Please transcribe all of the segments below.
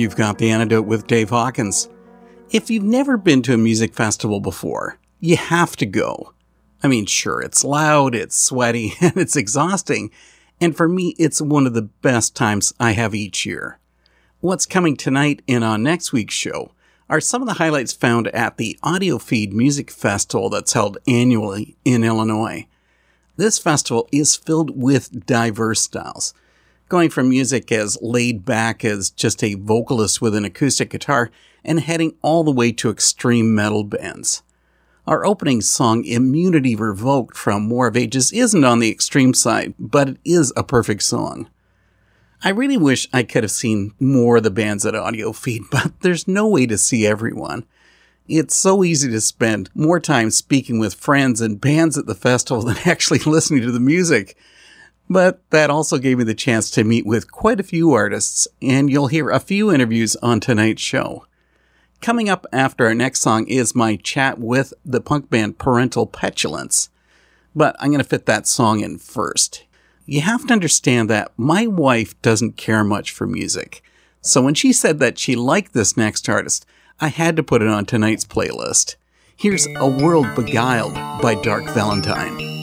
You've got the antidote with Dave Hawkins. If you've never been to a music festival before, you have to go. I mean, sure, it's loud, it's sweaty, and it's exhausting. And for me, it's one of the best times I have each year. What's coming tonight and on next week's show are some of the highlights found at the Audiofeed Music Festival that's held annually in Illinois. This festival is filled with diverse styles, going from music as laid back as just a vocalist with an acoustic guitar and heading all the way to extreme metal bands. Our opening song, Immunity Revoked from War of Ages, isn't on the extreme side, but it is a perfect song. I really wish I could have seen more of the bands at Audiofeed, but there's no way to see everyone. It's so easy to spend more time speaking with friends and bands at the festival than actually listening to the music. But that also gave me the chance to meet with quite a few artists, and you'll hear a few interviews on tonight's show. Coming up after our next song is my chat with the punk band Parental Petulance. But I'm going to fit that song in first. You have to understand that my wife doesn't care much for music. So when she said that she liked this next artist, I had to put it on tonight's playlist. Here's A World Beguiled by Dark Valentine.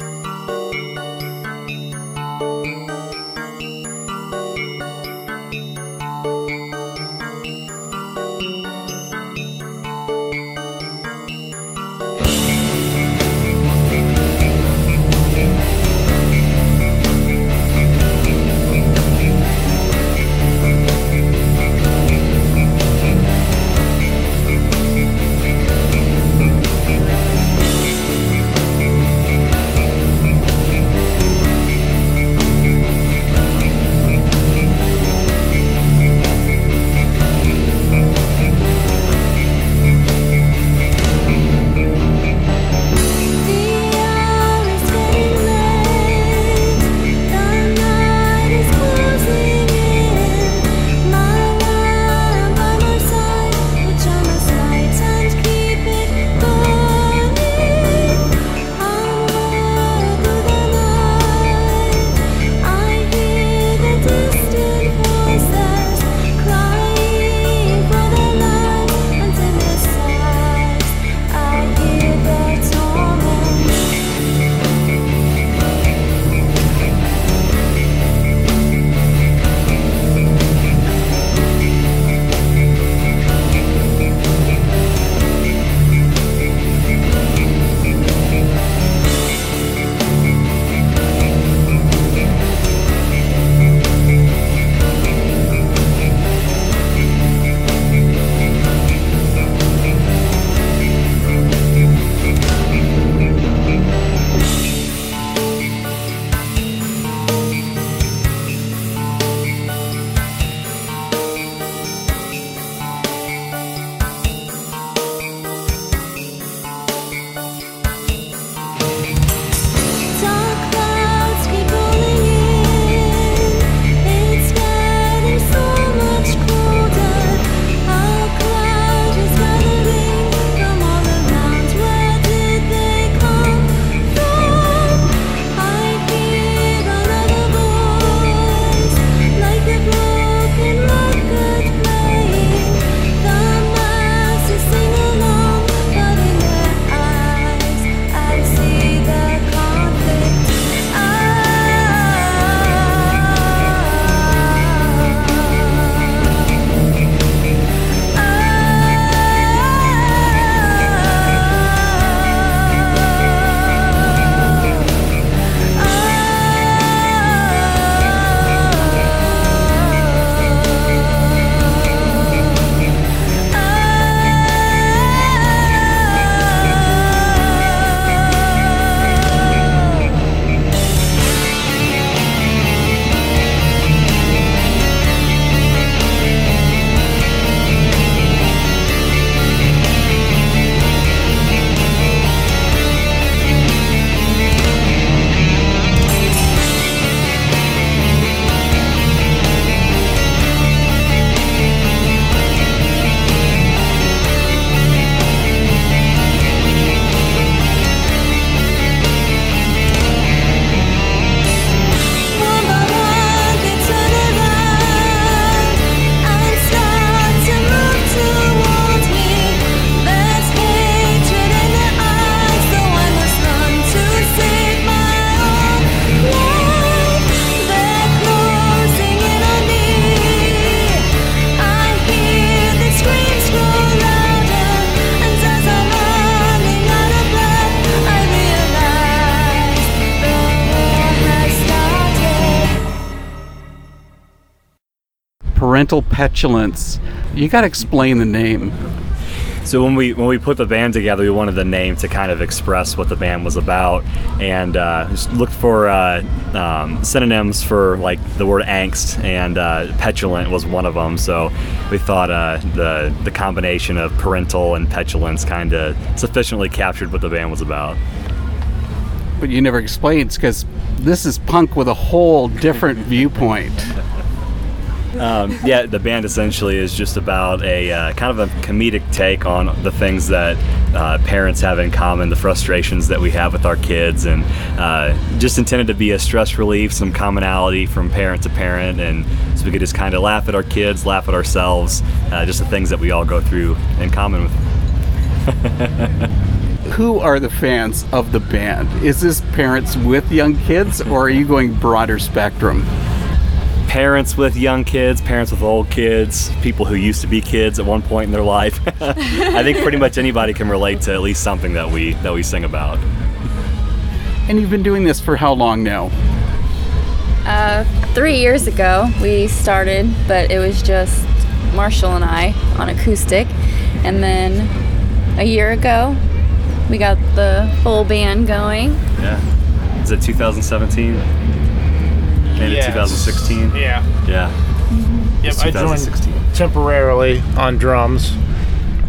Petulance. You got to explain the name. So when we when we put the band together, we wanted the name to kind of express what the band was about, and uh, looked for uh, um, synonyms for like the word angst and uh, petulant was one of them. So we thought uh, the the combination of parental and petulance kind of sufficiently captured what the band was about. But you never explained because this is punk with a whole different viewpoint. Um, yeah, the band essentially is just about a uh, kind of a comedic take on the things that uh, parents have in common, the frustrations that we have with our kids, and uh, just intended to be a stress relief, some commonality from parent to parent, and so we could just kind of laugh at our kids, laugh at ourselves, uh, just the things that we all go through in common with. Who are the fans of the band? Is this parents with young kids, or are you going broader spectrum? Parents with young kids, parents with old kids, people who used to be kids at one point in their life. I think pretty much anybody can relate to at least something that we that we sing about. And you've been doing this for how long now? Uh, three years ago we started, but it was just Marshall and I on acoustic, and then a year ago we got the full band going. Yeah. Is it 2017? Maybe Yes. 2016? Yeah. Yeah. Yep, I joined 2016. temporarily on drums.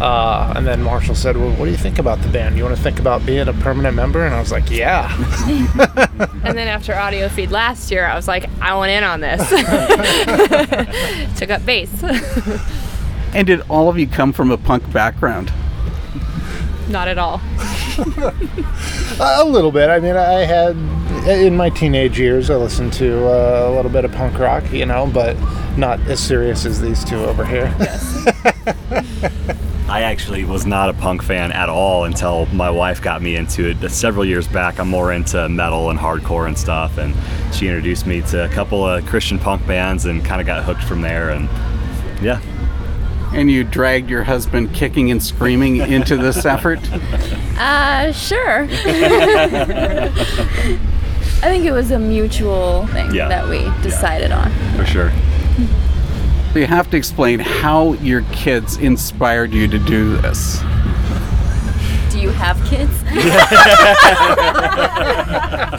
Uh, and then Marshall said, Well, what do you think about the band? You want to think about being a permanent member? And I was like, Yeah. And then after Audiofeed last year, I was like, I want in on this. Took up bass. And did all of you come from a punk background? Not at all. a little bit. I mean, I had, in my teenage years, I listened to uh, a little bit of punk rock, you know, but not as serious as these two over here. I actually was not a punk fan at all until my wife got me into it several years back. I'm more into metal and hardcore and stuff, and she introduced me to a couple of Christian punk bands and kind of got hooked from there. And yeah, And you dragged your husband kicking and screaming into this effort? Uh, sure. I think it was a mutual thing Yeah. that we decided on. for sure. You have to explain how your kids inspired you to do this. Do you have kids?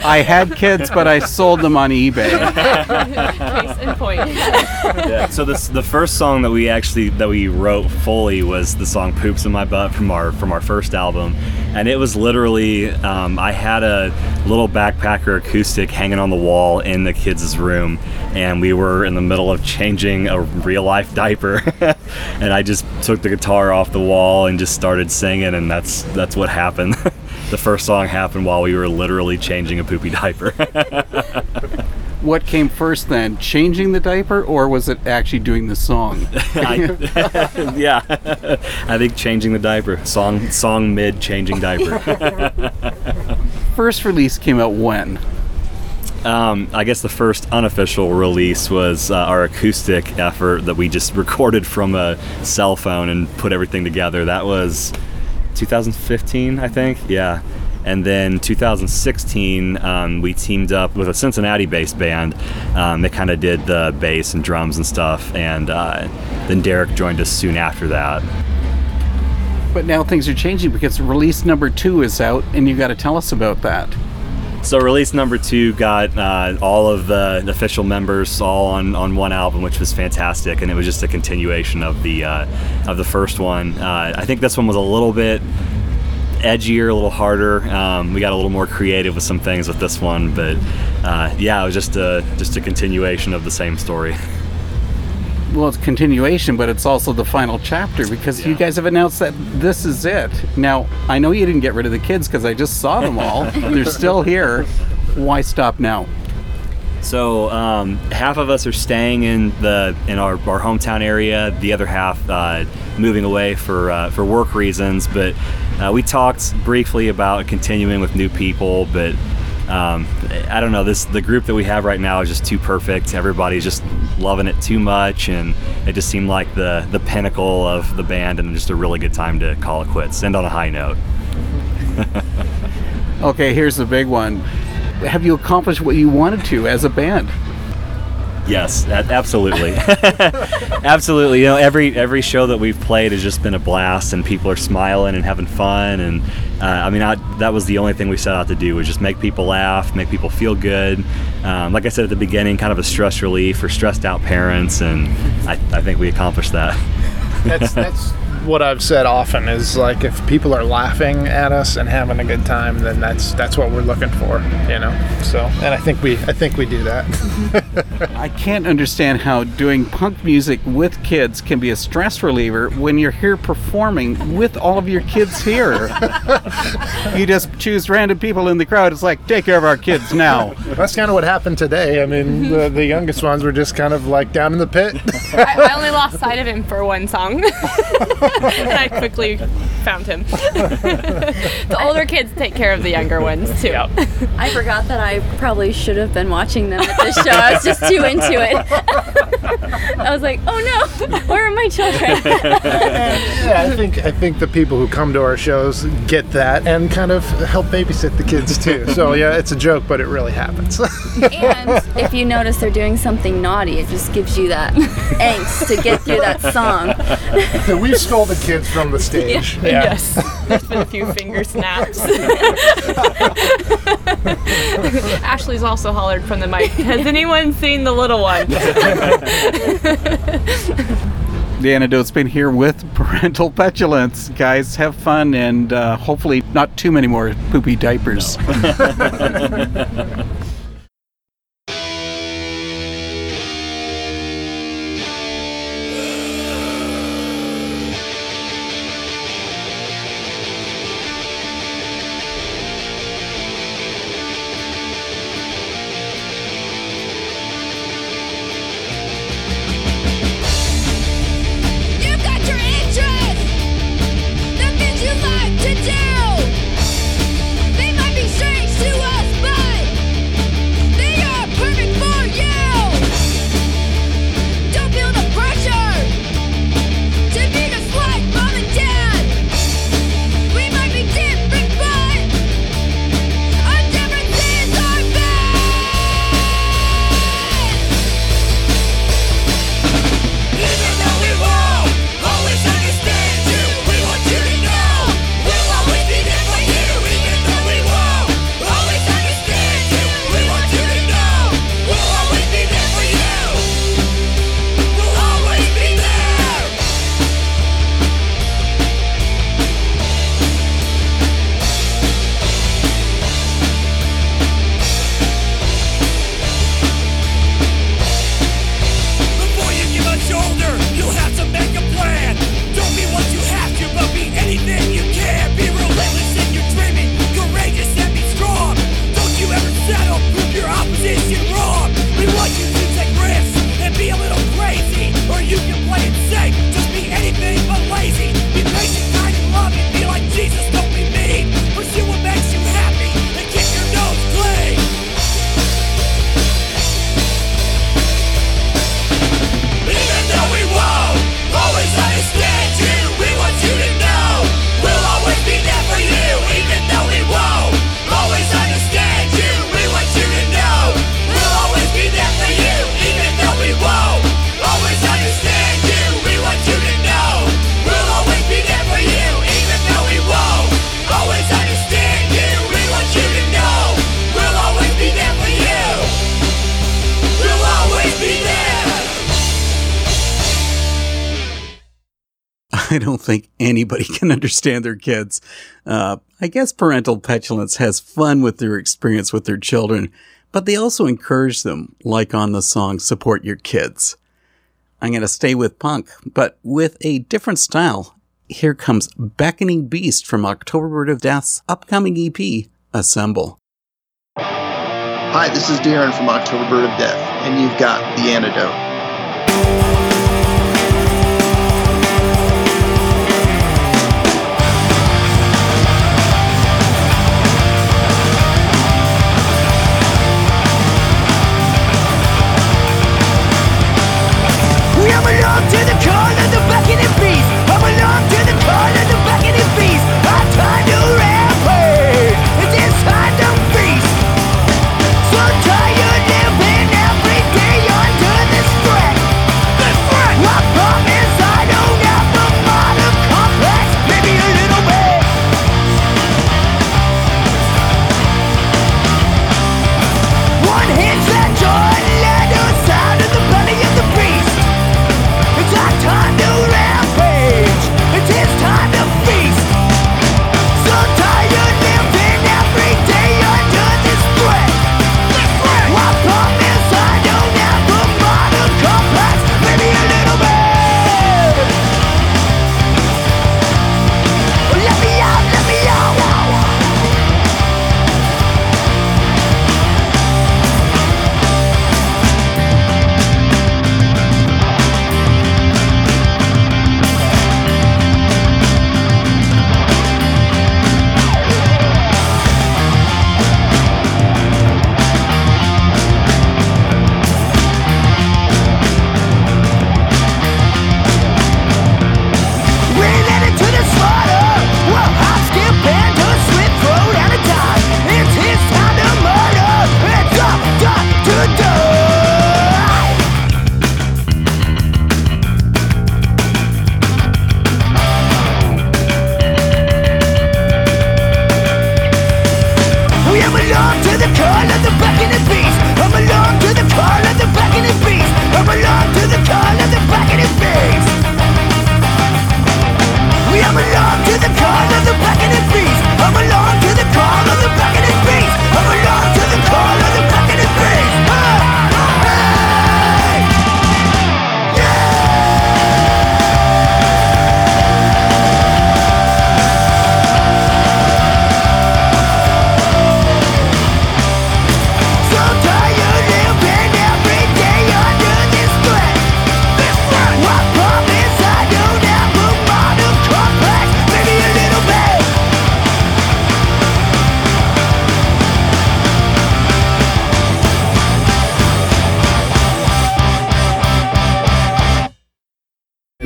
I had kids, but I sold them on eBay. Case in point. yeah. So this the first song that we actually that we wrote fully was the song "Poops in My Butt" from our from our first album, and it was literally um, I had a little backpacker acoustic hanging on the wall in the kids' room, and we were in the middle of changing a real life diaper, and I just took the guitar off the wall and just started singing, and that's that's what happened. the first song happened while we were literally changing a poopy diaper. What came first then, changing the diaper, or was it actually doing the song? I, yeah, I think changing the diaper song song mid changing diaper. First release came out when? Um, I guess the first unofficial release was uh, our acoustic effort that we just recorded from a cell phone and put everything together. That was 2015, I think. Yeah. And then 2016, um, we teamed up with a Cincinnati-based band. Um, they kind of did the bass and drums and stuff, and uh, then Derek joined us soon after that. But now things are changing because release number two is out, and you got to tell us about that. So release number two got uh, all of the official members all on, on one album, which was fantastic, and it was just a continuation of the uh, of the first one. Uh, I think this one was a little bit edgier, a little harder. Um, we got a little more creative with some things with this one, but uh, yeah, it was just a just a continuation of the same story. Well, it's continuation, but it's also the final chapter because you guys have announced that this is it. Now, I know you didn't get rid of the kids because I just saw them all. They're still here. Why stop now? So um, half of us are staying in the in our, our hometown area. The other half uh, moving away for uh, for work reasons. But uh, we talked briefly about continuing with new people. But um, I don't know. This the group that we have right now is just too perfect. Everybody's just loving it too much, and it just seemed like the the pinnacle of the band, and just a really good time to call it quits. End on a high note. Okay, here's the big one. Have you accomplished what you wanted to as a band? Yes, absolutely, absolutely. You know, every every show that we've played has just been a blast, and people are smiling and having fun. And uh, I mean, I, that was the only thing we set out to do was just make people laugh, make people feel good. Um, like I said at the beginning, kind of a stress relief for stressed out parents, and I, I think we accomplished that. That's that's what I've said often is like if people are laughing at us and having a good time, then that's that's what we're looking for, you know. So, and I think we I think we do that. I can't understand how doing punk music with kids can be a stress reliever when you're here performing with all of your kids here. you just choose random people in the crowd. It's like, take care of our kids now. That's kind of what happened today. I mean, mm-hmm. the, the youngest ones were just kind of like down in the pit. I, I only lost sight of him for one song. and I quickly found him. the older kids take care of the younger ones too. I forgot that I probably should have been watching them at this show. I was just too into it. I was like, oh no, where are my children? yeah, I think I think the people who come to our shows get that and kind of help babysit the kids too. So yeah, it's a joke, but it really happens. and if you notice they're doing something naughty, it just gives you that angst to get through that song. we stole the kids from the stage. Yeah. Yes. There's been a few finger snaps. Ashley's also hollered from the mic. Has anyone seen the little one? The antidote's been here with parental petulance. Guys, have fun and uh, hopefully not too many more poopy diapers. You can understand their kids. Uh, I guess parental petulance has fun with their experience with their children, but they also encourage them, like on the song Support Your Kids. I'm going to stay with punk, but with a different style. Here comes Beckoning Beast from October Bird of Death's upcoming EP, Assemble. Hi, this is Darren from October Bird of Death, and you've got The Antidote. Of the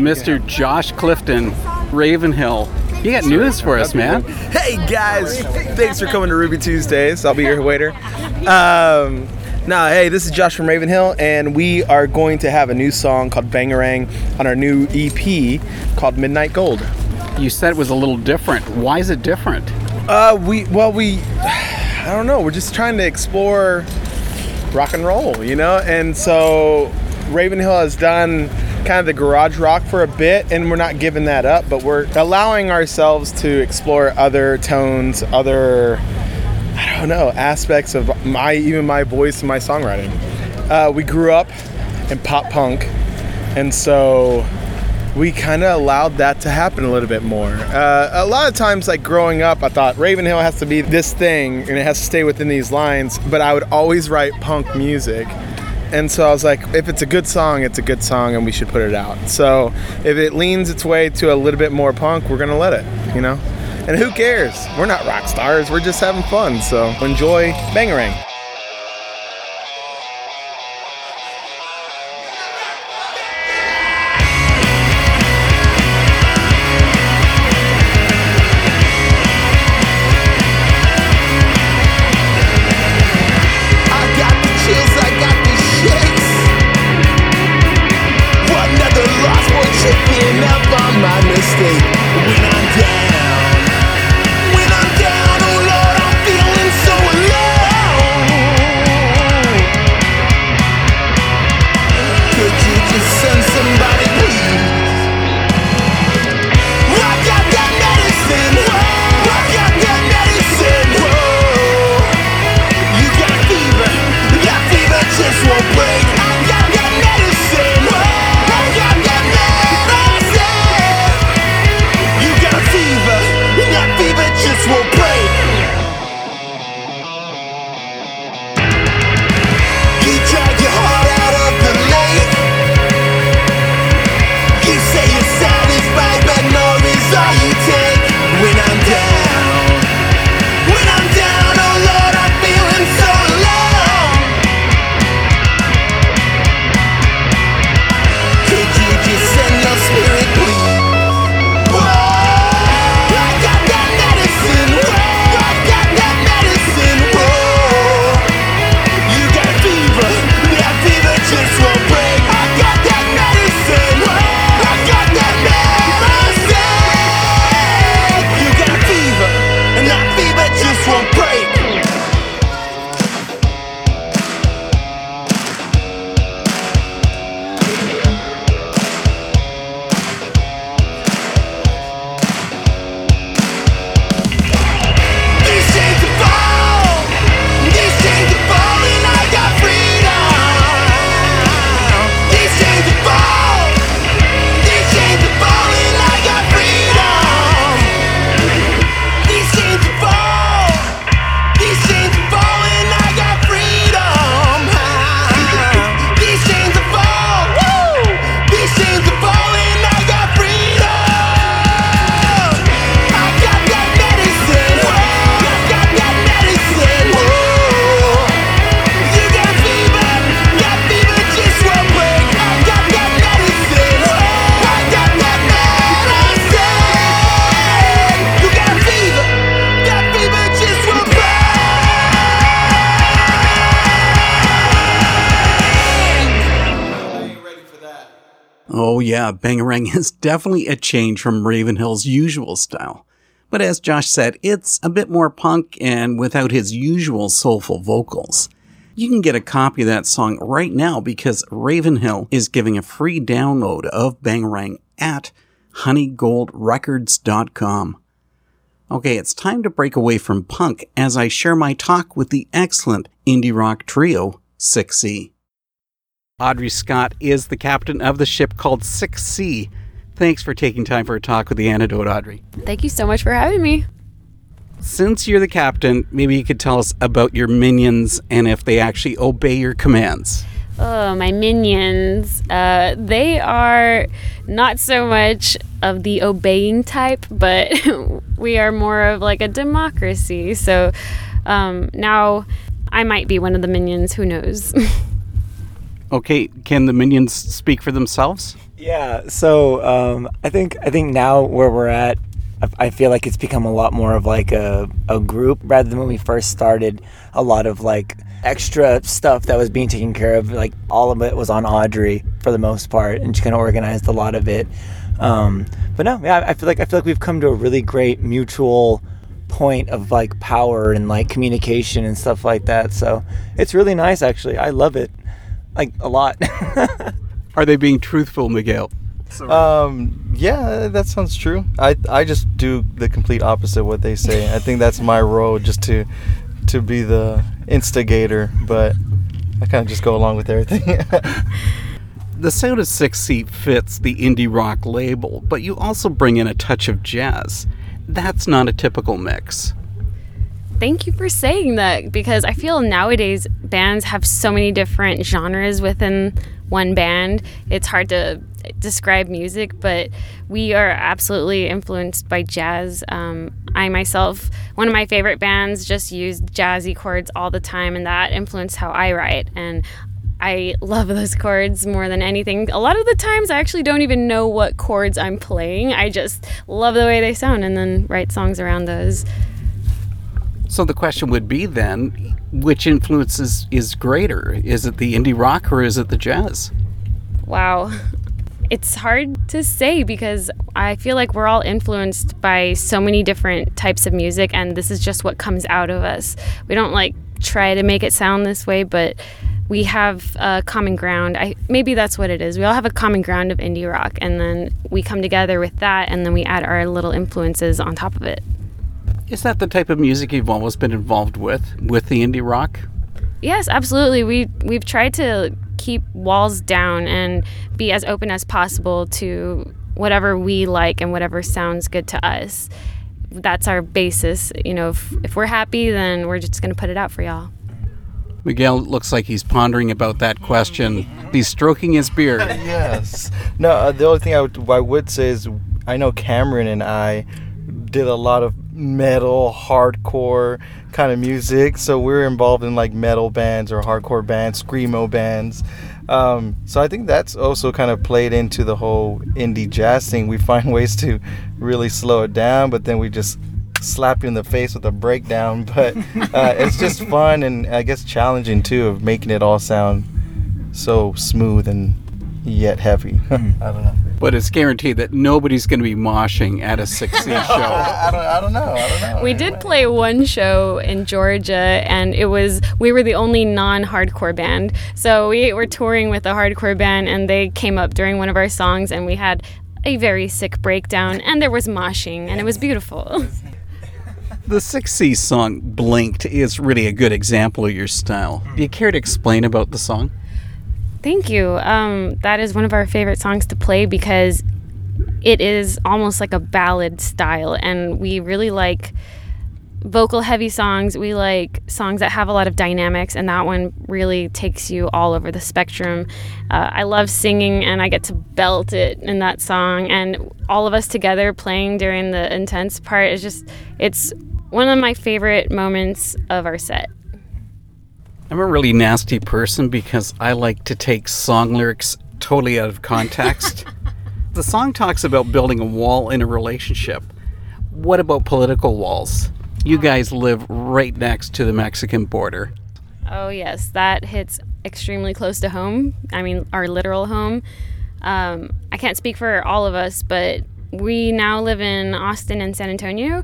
Mr. Josh Clifton, Ravenhill. You got news for us, man. Hey guys, thanks for coming to Ruby Tuesdays. I'll be your waiter. Um, nah, hey, this is Josh from Ravenhill, and we are going to have a new song called Bangarang on our new EP called Midnight Gold. You said it was a little different. Why is it different? Uh, we well we, I don't know. We're just trying to explore rock and roll, you know, and so Ravenhill has done kind of the garage rock for a bit, and we're not giving that up, but we're allowing ourselves to explore other tones, other I don't know aspects of my even my voice and my songwriting. Uh, we grew up in pop punk, and so we kind of allowed that to happen a little bit more. Uh, a lot of times, like growing up, I thought Ravenhill has to be this thing and it has to stay within these lines, but I would always write punk music. And so I was like, if it's a good song, it's a good song and we should put it out. So if it leans its way to a little bit more punk, we're gonna let it, you know? And who cares? We're not rock stars, we're just having fun. So enjoy Bangarang. Yeah, Bangarang is definitely a change from Ravenhill's usual style. But as Josh said, it's a bit more punk and without his usual soulful vocals. You can get a copy of that song right now because Ravenhill is giving a free download of Bangarang at honeygoldrecords.com. Okay, it's time to break away from punk as I share my talk with the excellent indie rock trio Sick/Sea. Audrey Scott is the captain of the ship called Sick/Sea. Thanks for taking time for a talk with the antidote, Audrey. Thank you so much for having me. Since you're the captain, maybe you could tell us about your minions and if they actually obey your commands. Oh, my minions. Uh, they are not so much of the obeying type, but we are more of like a democracy. So um, now I might be one of the minions. Who knows? Okay, can the minions speak for themselves? Yeah. So um, I think I think now where we're at, I- feel like it's become a lot more of like a, a group rather than when we first started. A lot of like extra stuff that was being taken care of. Like all of it was on Audrey for the most part, and she kind of organized a lot of it. Um, but no, yeah, I feel like I feel like we've come to a really great mutual point of like power and like communication and stuff like that. So it's really nice, actually. I love it, like a lot. Are they being truthful, Miguel? Um, yeah, that sounds true. I I just do the complete opposite of what they say. I think that's my role, just to to be the instigator. But I kind of just go along with everything. The sound of Sick/Sea fits the indie rock label, but you also bring in a touch of jazz. That's not a typical mix. Thank you for saying that because I feel nowadays bands have so many different genres within one band. It's hard to describe music, but we are absolutely influenced by jazz. Um, I myself, one of my favorite bands, just used jazzy chords all the time, and that influenced how I write. And I love those chords more than anything. A lot of the times, I actually don't even know what chords I'm playing. I just love the way they sound and then write songs around those. So the question would be then, which influences is greater? Is it the indie rock or is it the jazz? Wow. It's hard to say because I feel like we're all influenced by so many different types of music, and this is just what comes out of us. We don't like try to make it sound this way, but we have a common ground. I maybe that's what it is. We all have a common ground of indie rock, and then we come together with that, and then we add our little influences on top of it. Is that the type of music you've always been involved with, with the indie rock? Yes, absolutely. We we've tried to keep walls down and be as open as possible to whatever we like and whatever sounds good to us. That's our basis. You know, if, if we're happy, then we're just going to put it out for y'all. Miguel looks like he's pondering about that question. He's stroking his beard. yes. No, uh, the only thing I would, I would say is I know Cameron and I did a lot of metal, hardcore kind of music. So we are involved in like metal bands or hardcore bands, screamo bands. Um, so I think that's also kind of played into the whole indie jazz thing. We find ways to really slow it down, but then we just slap you in the face with a breakdown. But uh, it's just fun and I guess challenging too of making it all sound so smooth and yet heavy. Hmm. I don't know. But it's guaranteed that nobody's going to be moshing at a Sick/Sea show. I don't, I don't know. I don't know. We did play one show in Georgia, and it was we were the only non-hardcore band. So we were touring with a hardcore band, and they came up during one of our songs, and we had a very sick breakdown, and there was moshing, and it was beautiful. The Sick/Sea song Blinked is really a good example of your style. Do you care to explain about the song? Thank you. Um, that is one of our favorite songs to play because it is almost like a ballad style, and we really like vocal heavy songs. We like songs that have a lot of dynamics, and that one really takes you all over the spectrum. Uh, I love singing, and I get to belt it in that song, and all of us together playing during the intense part is just, it's one of my favorite moments of our set. I'm a really nasty person because I like to take song lyrics totally out of context. the song talks about building a wall in a relationship. What about political walls? You guys live right next to the Mexican border. Oh, yes, that hits extremely close to home. I mean, our literal home. Um, I can't speak for all of us, but we now live in Austin and San Antonio.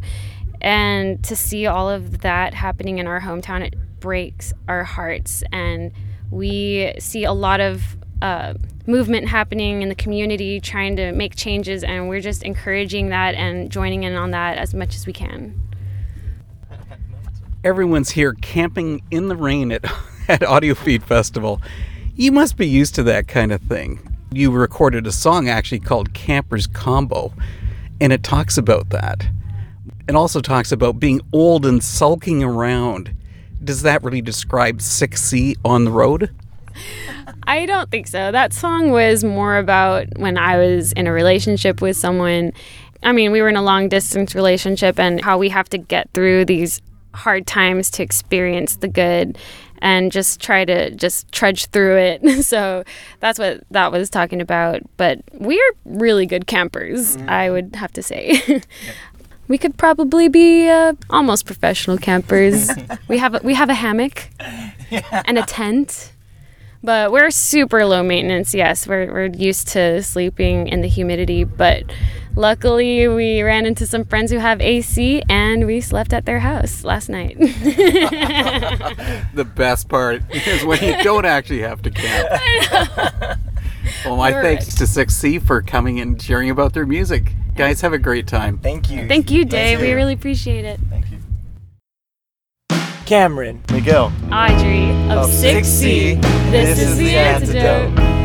And to see all of that happening in our hometown, it breaks our hearts. And we see a lot of uh, movement happening in the community, trying to make changes. And we're just encouraging that and joining in on that as much as we can. Everyone's here camping in the rain at, at Audiofeed Festival. You must be used to that kind of thing. You recorded a song actually called Campers Combo, and it talks about that. It also talks about being old and sulking around. Does that really describe Sick/Sea on the road? I don't think so. That song was more about when I was in a relationship with someone. I mean, we were in a long distance relationship and how we have to get through these hard times to experience the good. and just try to just trudge through it. so that's what that was talking about. But we're really good campers, mm. I would have to say. we could probably be uh, almost professional campers. we have a, we have a hammock and a tent. But we're super low maintenance. Yes, we're we're used to sleeping in the humidity, but luckily we ran into some friends who have AC and we slept at their house last night. the best part is when you don't actually have to camp. Well, my You're thanks to Sick/Sea for coming and sharing about their music. Guys, have a great time. Thank you. Thank you, Dave. We really appreciate it. Thank you. Cameron. Miguel. Audrey of, Of Sick/Sea. Sick/Sea. This, is, the antidote. Cause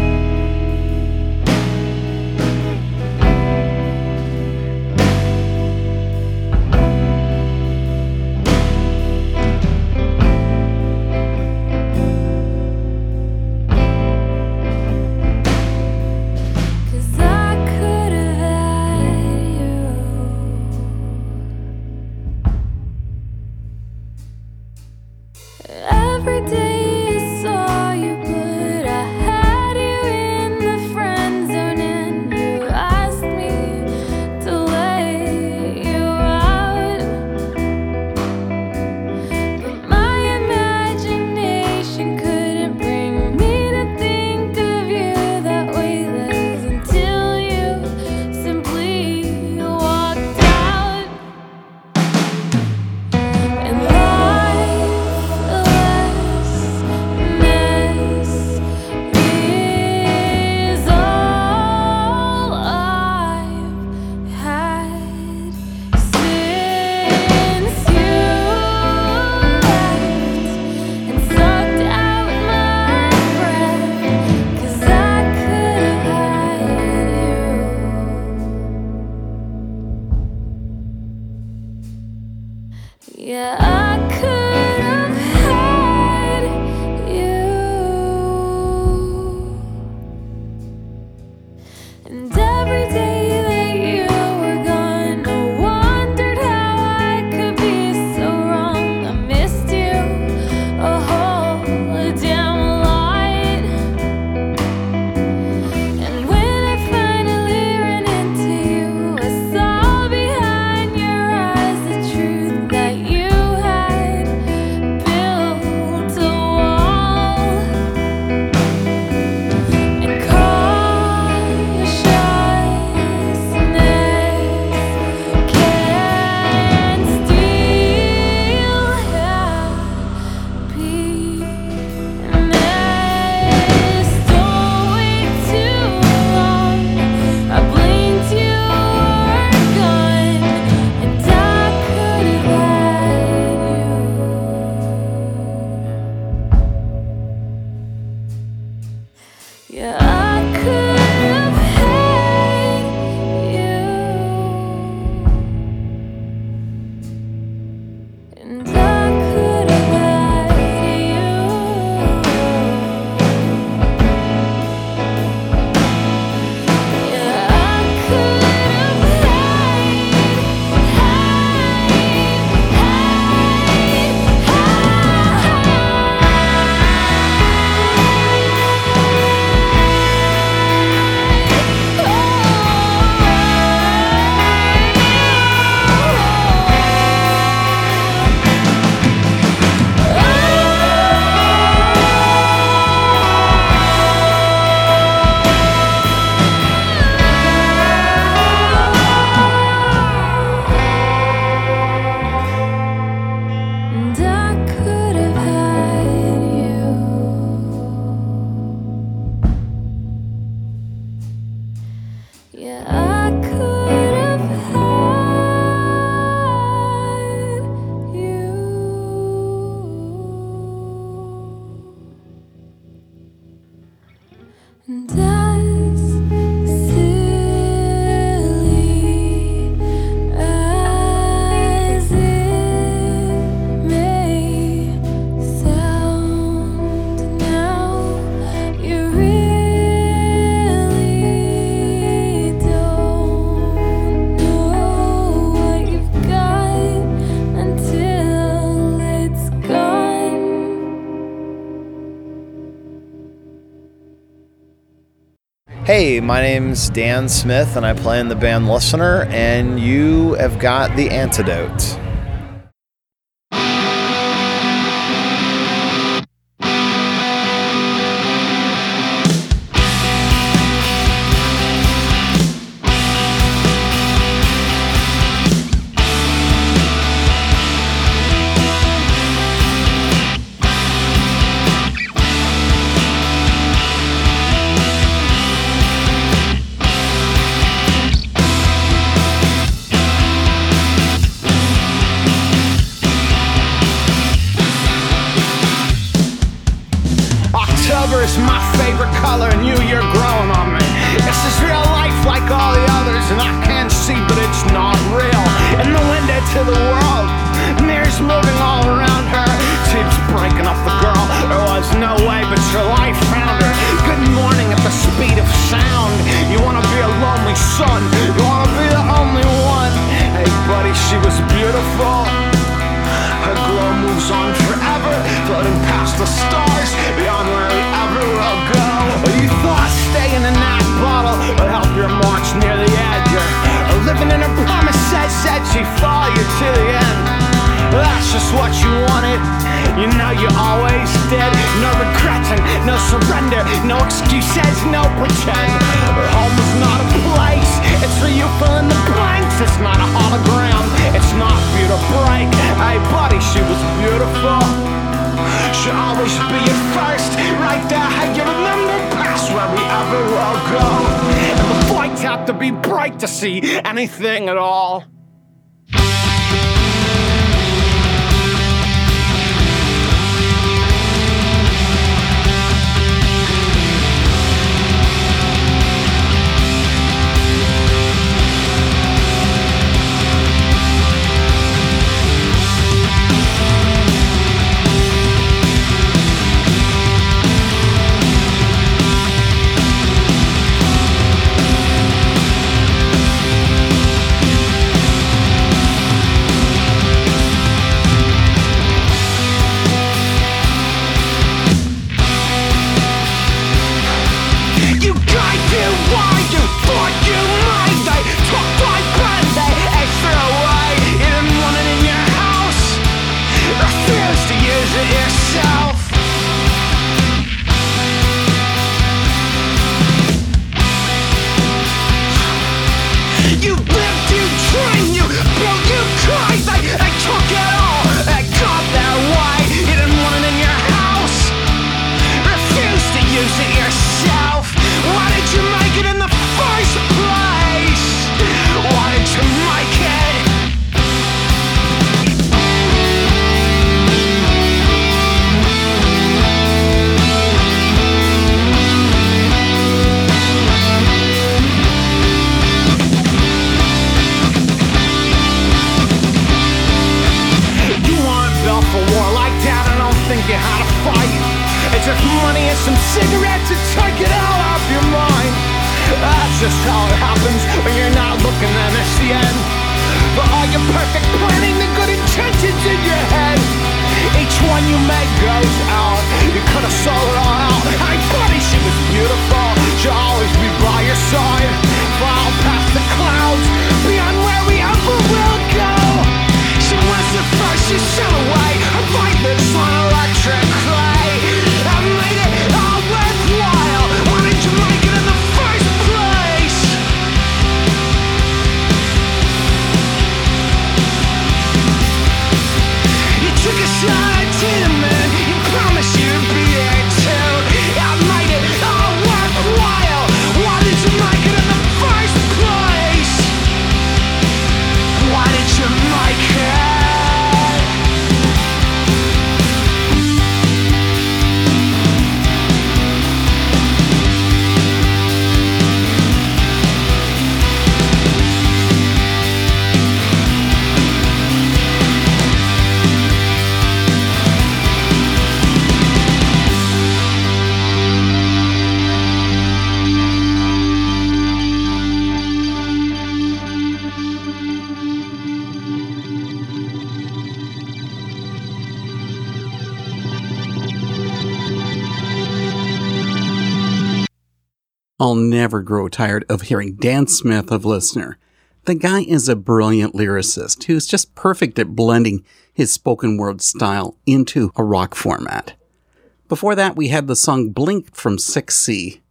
My name's Dan Smith, and I play in the band Listener, and you have got the antidote. I'll never grow tired of hearing Dan Smith of Listener. The guy is a brilliant lyricist who's just perfect at blending his spoken word style into a rock format. Before that, we had the song Blink from Sick/Sea.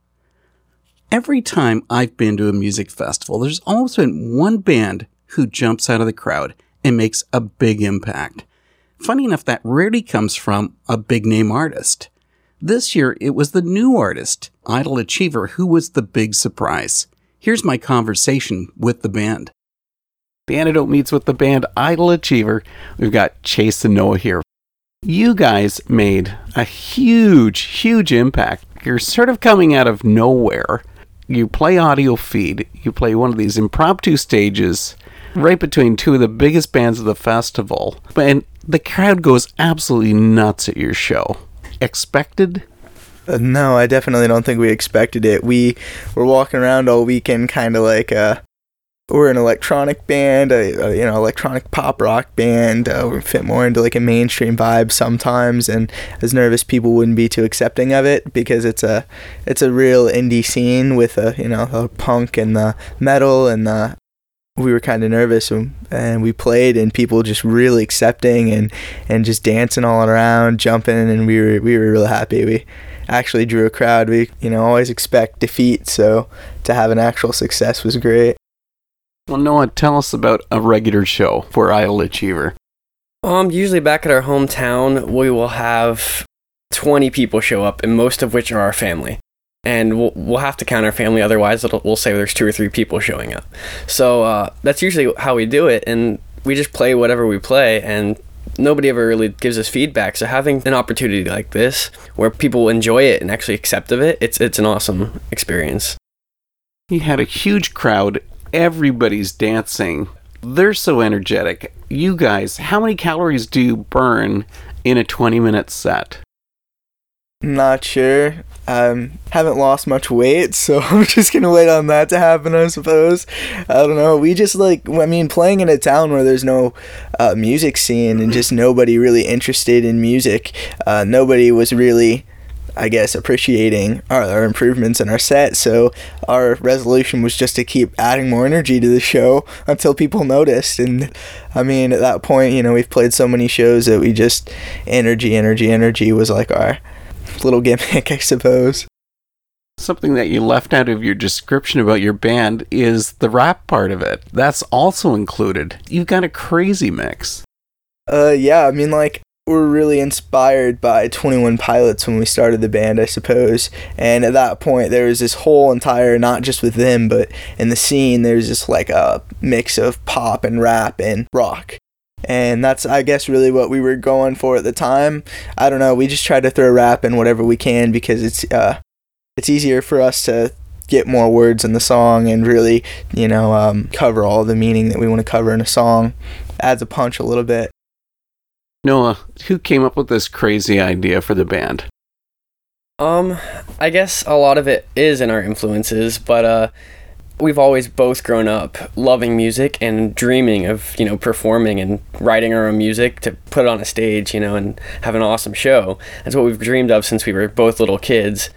Every time I've been to a music festival, there's always been one band who jumps out of the crowd and makes a big impact. Funny enough, that rarely comes from a big name artist. This year, it was the new artist, Idle Achiever, who was the big surprise. Here's my conversation with the band. The Antidote meets with the band Idle Achiever. We've got Chase and Noah here. You guys made a huge, huge impact. You're sort of coming out of nowhere. You play Audiofeed, you play one of these impromptu stages right between two of the biggest bands of the festival, and the crowd goes absolutely nuts at your show. Expected? Uh, no, I definitely don't think we expected it. We were walking around all weekend, kind of like uh, we're an electronic band, a, a you know electronic pop rock band. Uh, we fit more into like a mainstream vibe sometimes, and as nervous people wouldn't be too accepting of it because it's a it's a real indie scene with a you know the punk and the metal and the we were kind of nervous and, and we played and people just really accepting and and just dancing all around jumping and we were we were really happy we actually drew a crowd we you know always expect defeat so to have an actual success was great Well, Noah, tell us about a regular show for Idle Achiever. Um, usually back at our hometown, we will have 20 people show up, and most of which are our family. And we'll, we'll have to count our family, otherwise, we'll say there's two or three people showing up. So uh, that's usually how we do it, and we just play whatever we play, and nobody ever really gives us feedback. So having an opportunity like this, where people enjoy it and actually accept of it, it's it's an awesome experience. You had a huge crowd. Everybody's dancing. They're so energetic. You guys, how many calories do you burn in a 20 minute set? Not sure um haven't lost much weight so i'm just gonna wait on that to happen i suppose i don't know we just like i mean playing in a town where there's no uh, music scene and just nobody really interested in music uh, nobody was really I guess appreciating our, our improvements in our set. So our resolution was just to keep adding more energy to the show until people noticed. And I mean, at that point, you know, we've played so many shows that we just energy, energy, energy was like our little gimmick, I suppose. Something that you left out of your description about your band is the rap part of it. That's also included. You've got a crazy mix. Uh, yeah, I mean, like, we're really inspired by 21 Pilots when we started the band, I suppose. And at that point, there was this whole entire, not just with them, but in the scene, there's just like a mix of pop and rap and rock. And that's, I guess, really what we were going for at the time. I don't know. We just try to throw rap in whatever we can because it's, uh, it's easier for us to get more words in the song and really, you know, um, cover all the meaning that we want to cover in a song. Adds a punch a little bit. Noah, who came up with this crazy idea for the band? Um, I guess a lot of it is in our influences, but uh, we've always both grown up loving music and dreaming of you know performing and writing our own music to put it on a stage, you know, and have an awesome show. That's what we've dreamed of since we were both little kids,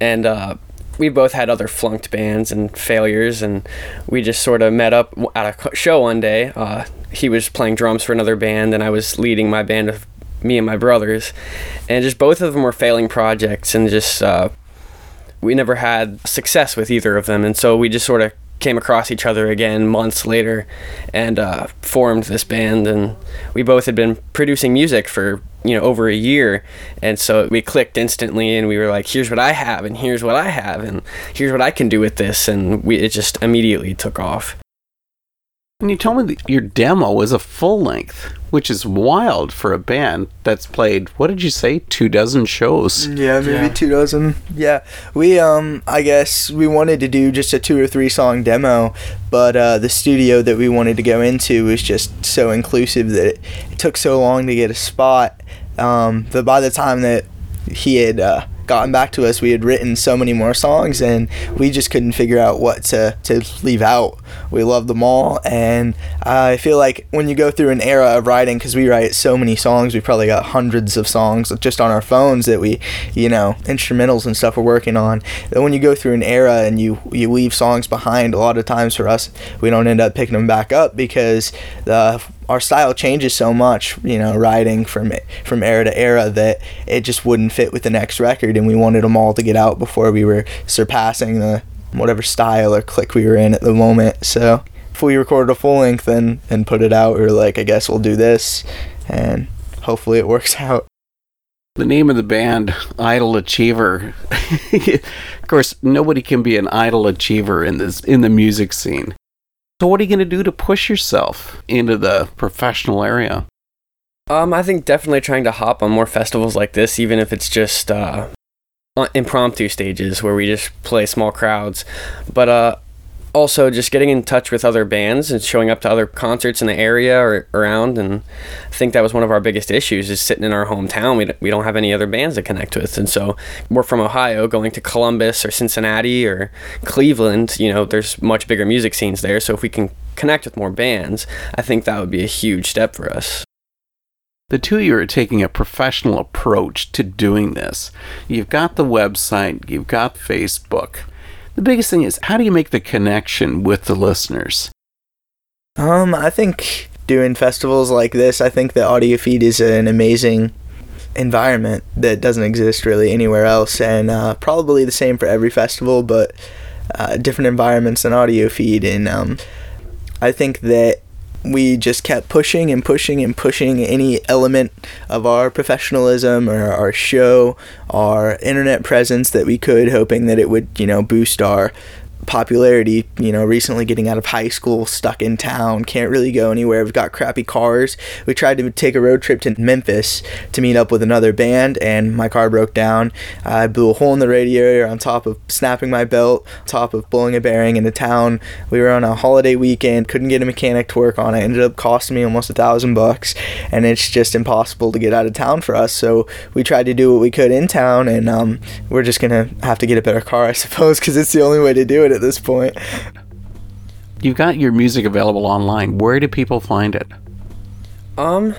and uh, we both had other flunked bands and failures, and we just sort of met up at a show one day. Uh, he was playing drums for another band, and I was leading my band of me and my brothers, and just both of them were failing projects, and just uh, we never had success with either of them, and so we just sort of came across each other again months later, and uh, formed this band, and we both had been producing music for you know over a year, and so we clicked instantly, and we were like, here's what I have, and here's what I have, and here's what I can do with this, and we it just immediately took off. And you told me that your demo was a full length, which is wild for a band that's played, what did you say, two dozen shows? Yeah, maybe two dozen. Yeah, we um, I guess we wanted to do just a two or three song demo, but uh, the studio that we wanted to go into was just so inclusive that it, it took so long to get a spot. Um, that by the time that he had uh, gotten back to us, we had written so many more songs, and we just couldn't figure out what to to leave out. We love them all, and I feel like when you go through an era of writing, because we write so many songs, we probably got hundreds of songs just on our phones that we, you know, instrumentals and stuff we're working on. That when you go through an era and you you leave songs behind, a lot of times for us, we don't end up picking them back up because the our style changes so much, you know, writing from from era to era that it just wouldn't fit with the next record, and we wanted them all to get out before we were surpassing the whatever style or click we were in at the moment. So if we recorded a full length and and put it out, we were like, I guess we'll do this, and hopefully it works out. The name of the band, Idle Achiever. of course, nobody can be an idle achiever in this in the music scene. So what are you going to do to push yourself into the professional area? Um, I think definitely trying to hop on more festivals like this, even if it's just uh, impromptu stages where we just play small crowds. But uh, also just getting in touch with other bands and showing up to other concerts in the area or around. And I think that was one of our biggest issues is sitting in our hometown. We, we don't have any other bands to connect with. And so we're from Ohio, going to Columbus or Cincinnati or Cleveland, you know, there's much bigger music scenes there. So if we can connect with more bands, I think that would be a huge step for us. The two of you are taking a professional approach to doing this. You've got the website, you've got Facebook. The biggest thing is how do you make the connection with the listeners? Um, I think doing festivals like this, I think the Audiofeed is an amazing environment that doesn't exist really anywhere else, and uh, probably the same for every festival, but uh, different environments and Audiofeed. And um, I think that we just kept pushing and pushing and pushing any element of our professionalism or our show, our internet presence that we could, hoping that it would, you know, boost our popularity, you know, recently getting out of high school, stuck in town, can't really go anywhere. We've got crappy cars. We tried to take a road trip to Memphis to meet up with another band, and my car broke down. I blew a hole in the radiator on top of snapping my belt, on top of blowing a bearing into town. We were on a holiday weekend, couldn't get a mechanic to work on it. Ended up costing me almost a thousand bucks, and it's just impossible to get out of town for us. So we tried to do what we could in town, and um, we're just gonna have to get a better car, I suppose, because it's the only way to do it at this point. You've got your music available online. Where do people find it? Um,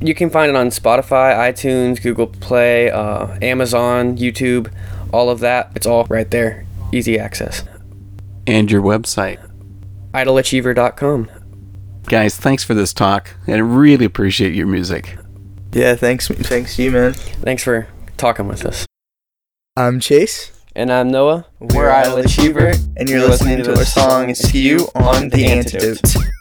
you can find it on Spotify, iTunes, Google Play, uh, Amazon, YouTube, all of that. It's all right there. Easy access. And your website. idleachiever.com. Guys, thanks for this talk. and I really appreciate your music. Yeah, thanks, thanks to you, man. Thanks for talking with us. I'm Chase. And I'm Noah. We're Idle Achiever, and you're listening to our song Skew on The Antidote. I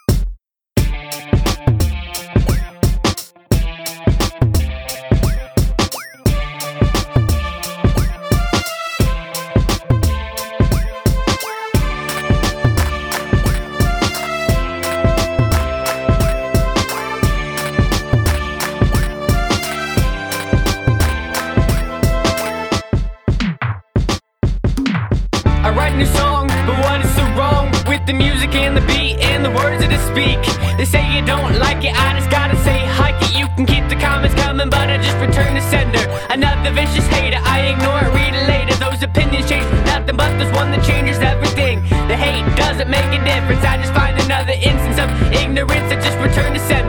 and the words that I speak? They say you don't like it, I just gotta say hike it. You can keep the comments coming, but I just return the sender. Another vicious hater, I ignore it, read it later. Those opinions change nothing, but there's one that changes everything. The hate doesn't make a difference, I just find another instance of ignorance. I just return the sender.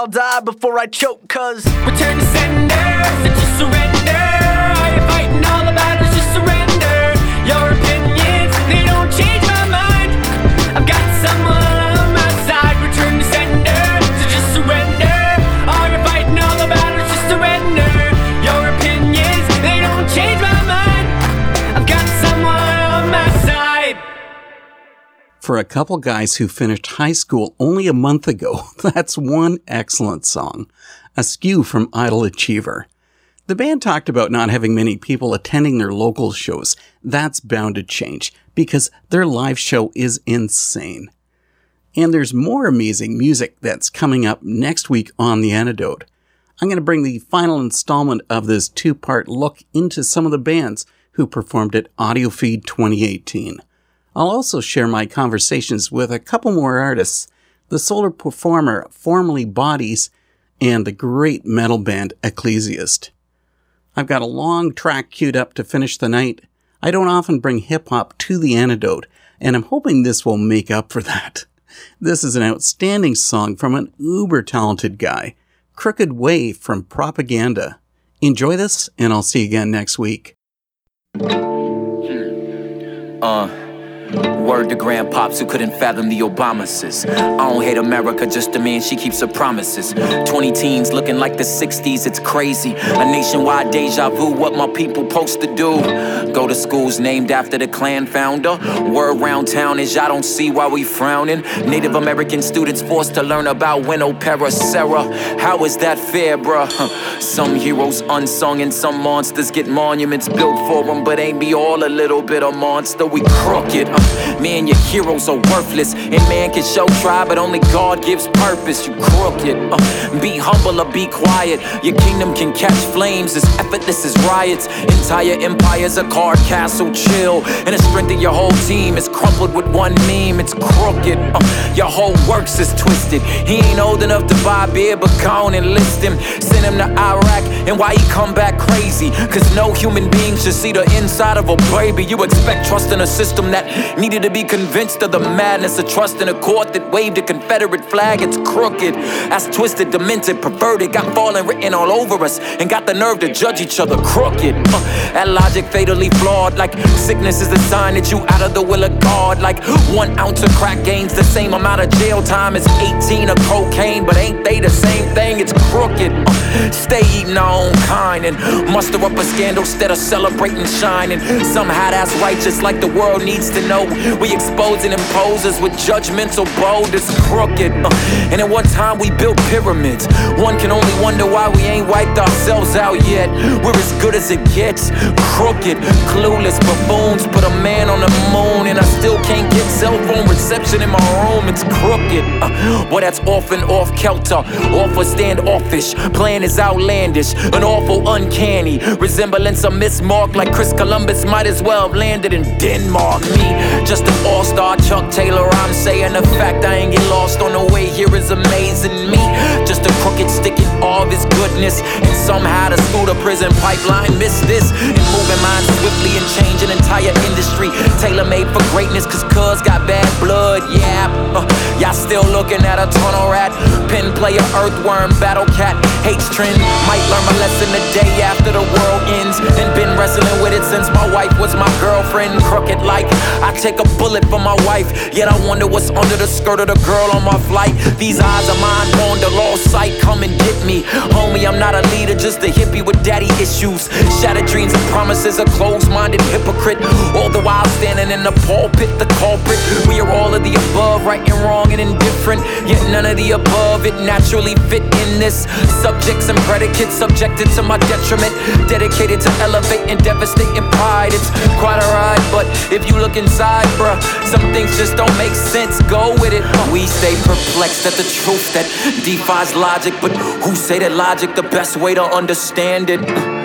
I'll die before I choke. Cause Return couple guys who finished high school only a month ago, that's one excellent song. Askew from Idle Achiever. The band talked about not having many people attending their local shows. That's bound to change because their live show is insane. And there's more amazing music that's coming up next week on The Antidote. I'm going to bring the final installment of this two part look into some of the bands who performed at Audiofeed 2018. I'll also share my conversations with a couple more artists the solar performer formerly Bodies and the great metal band Ecclesiast. I've got a long track queued up to finish the night. I don't often bring hip hop to the antidote, and I'm hoping this will make up for that. This is an outstanding song from an uber talented guy, Crooked Way from Propaganda. Enjoy this, and I'll see you again next week. Uh, word to grandpops who couldn't fathom the Obamas. I don't hate America, just a man, she keeps her promises. 20 teens looking like the 60s, it's crazy. A nationwide deja vu, what my people supposed to do. Go to schools named after the Klan founder. Word round town is y'all don't see why we frowning. Native American students forced to learn about Winnow Sarah. How is that fair, bruh? Some heroes unsung and some monsters get monuments built for them, but ain't be all a little bit of monster. We crooked. Man, your heroes are worthless. And man can show try, but only God gives purpose. You crooked. Uh, be humble or be quiet. Your kingdom can catch flames as effortless as riots. Entire empires a card castle chill. And the strength of your whole team is crumpled with one meme. It's crooked. Uh, your whole works is twisted. He ain't old enough to buy beer, but go and list him. Send him to Iraq. And why he come back crazy? Cause no human being should see the inside of a baby. You expect trust in a system that needed to be convinced of the madness of trust in a court that waved a Confederate flag. It's crooked. That's twisted, demented, perverted. Got fallen written all over us and got the nerve to judge each other crooked. Uh, that logic fatally flawed. Like sickness is a sign that you out of the will of God. Like one ounce of crack gains the same amount of jail time as 18 of cocaine, but ain't they the same thing? It's crooked. Uh, stay eating our own kind and muster up a scandal instead of celebrating shining. Somehow that's righteous, like the world needs to know. We exposing imposers with judgmental bold. It's crooked. Uh, and at one time we built pyramids. One can only wonder why we ain't wiped ourselves out yet. We're as good as it gets. Crooked, clueless buffoons put a man on the moon, and I still can't get cell phone reception in my room. It's crooked. Uh, well, that's off and off kelter, off or standoffish. Plan is outlandish, an awful uncanny resemblance of Miss Mark, like Chris Columbus might as well have landed in Denmark. Me, just an all-star Chuck Taylor. I'm saying the fact I ain't get lost on the way here is amazing. Me, just a crooked stick in all of his goodness, and somehow the school to prison pipeline missed this. And moving minds swiftly and changing entire industry, tailor-made for greatness. Cause cuz got bad blood, yeah. Uh, y'all still looking at a tunnel rat, pin player, earthworm, battle cat, hates trend. Might learn my lesson the day after the world ends. And been wrestling with it since my wife was my girlfriend. Crooked like I take a bullet for my wife, yet I wonder what's under the skirt of the girl on my flight. These eyes of mine on the lost sight, come and get me. Homie, I'm not a leader, just a hippie with daddy issues. Shattered dreams and promises, a closed-minded hypocrite. All the while standing in the pulpit, the culprit. We are all of the above, right and wrong and indifferent. Yet none of the above, it naturally fit in this. Subjects and predicates subjected to my detriment. Dedicated to elevate and devastating pride. It's quite a ride, but if you look inside, bruh, some things just don't make sense. Go with it. We stay perplexed at the truth that defies logic, but who say that logic the best way to understand it?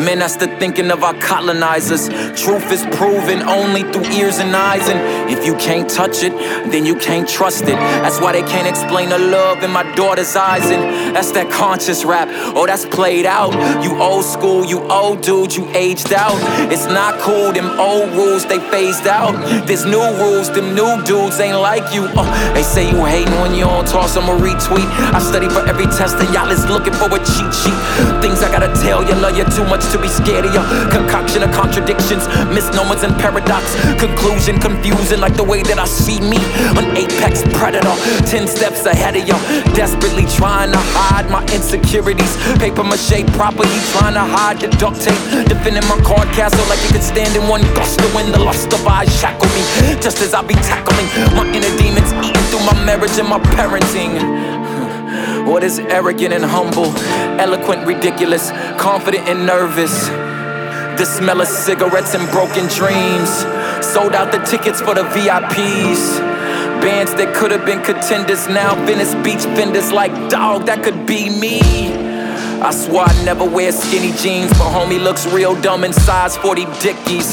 Man, that's the thinking of our colonizers. Truth is proven only through ears and eyes. And if you can't touch it, then you can't trust it. That's why they can't explain the love in my daughter's eyes. And that's that conscious rap. Oh, that's played out. You old school, you old dude, you aged out. It's not cool, them old rules, they phased out. There's new rules, them new dudes ain't like you. Uh, they say you hating when you don't toss them a retweet. I study for every test, and y'all is looking for a cheat sheet. Things I gotta tell you, love you too much to be scared of you. Concoction of contradictions, misnomers and paradox. Conclusion confusing like the way that I see me. An apex predator, 10 steps ahead of you. Desperately trying to hide my insecurities. Paper mache property, trying to hide the duct tape. Defending my card castle like it could stand in one gust of wind. The lust of eyes shackle me. Just as I be tackling my inner demons, eating through my marriage and my parenting. What is arrogant and humble, eloquent, ridiculous, confident and nervous? The smell of cigarettes and broken dreams. Sold out the tickets for the VIPs. Bands that could have been contenders now Venice Beach vendors like dog that could be me. I swear I never wear skinny jeans, but homie looks real dumb in size 40 dickies.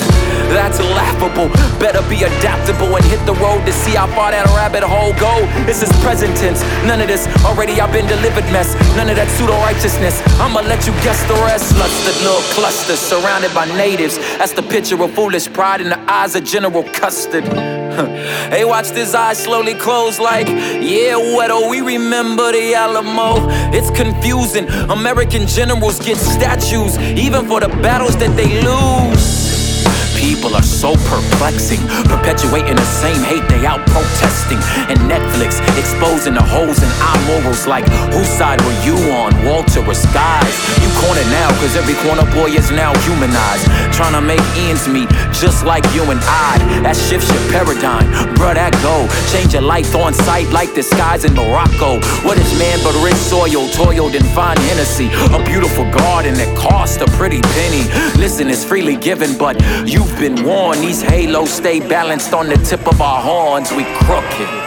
That's laughable. Better be adaptable and hit the road to see how far that rabbit hole go. This is present tense. None of this already I've been delivered mess. None of that pseudo righteousness. I'ma let you guess the rest. Lusted little clusters surrounded by natives. That's the picture of foolish pride in the eyes of General Custer. Hey, watch his eyes slowly close like, yeah, Wedo, we remember the Alamo. It's confusing. American generals get statues, even for the battles that they lose. People are so perplexing, perpetuating the same hate they out protesting. And Netflix exposing the holes in our morals like, whose side were you on, Walter or Skies? You cornered now, cause every corner boy is now humanized. Trying to make ends meet, just like you and I. That shifts your paradigm, bruh, that go. Change your life on sight like the skies in Morocco. What is man but rich soil, toiled in fine Hennessy? A beautiful garden that cost a pretty penny. Listen, it's freely given, but you've been warned. These halos stay balanced on the tip of our horns. We crooked.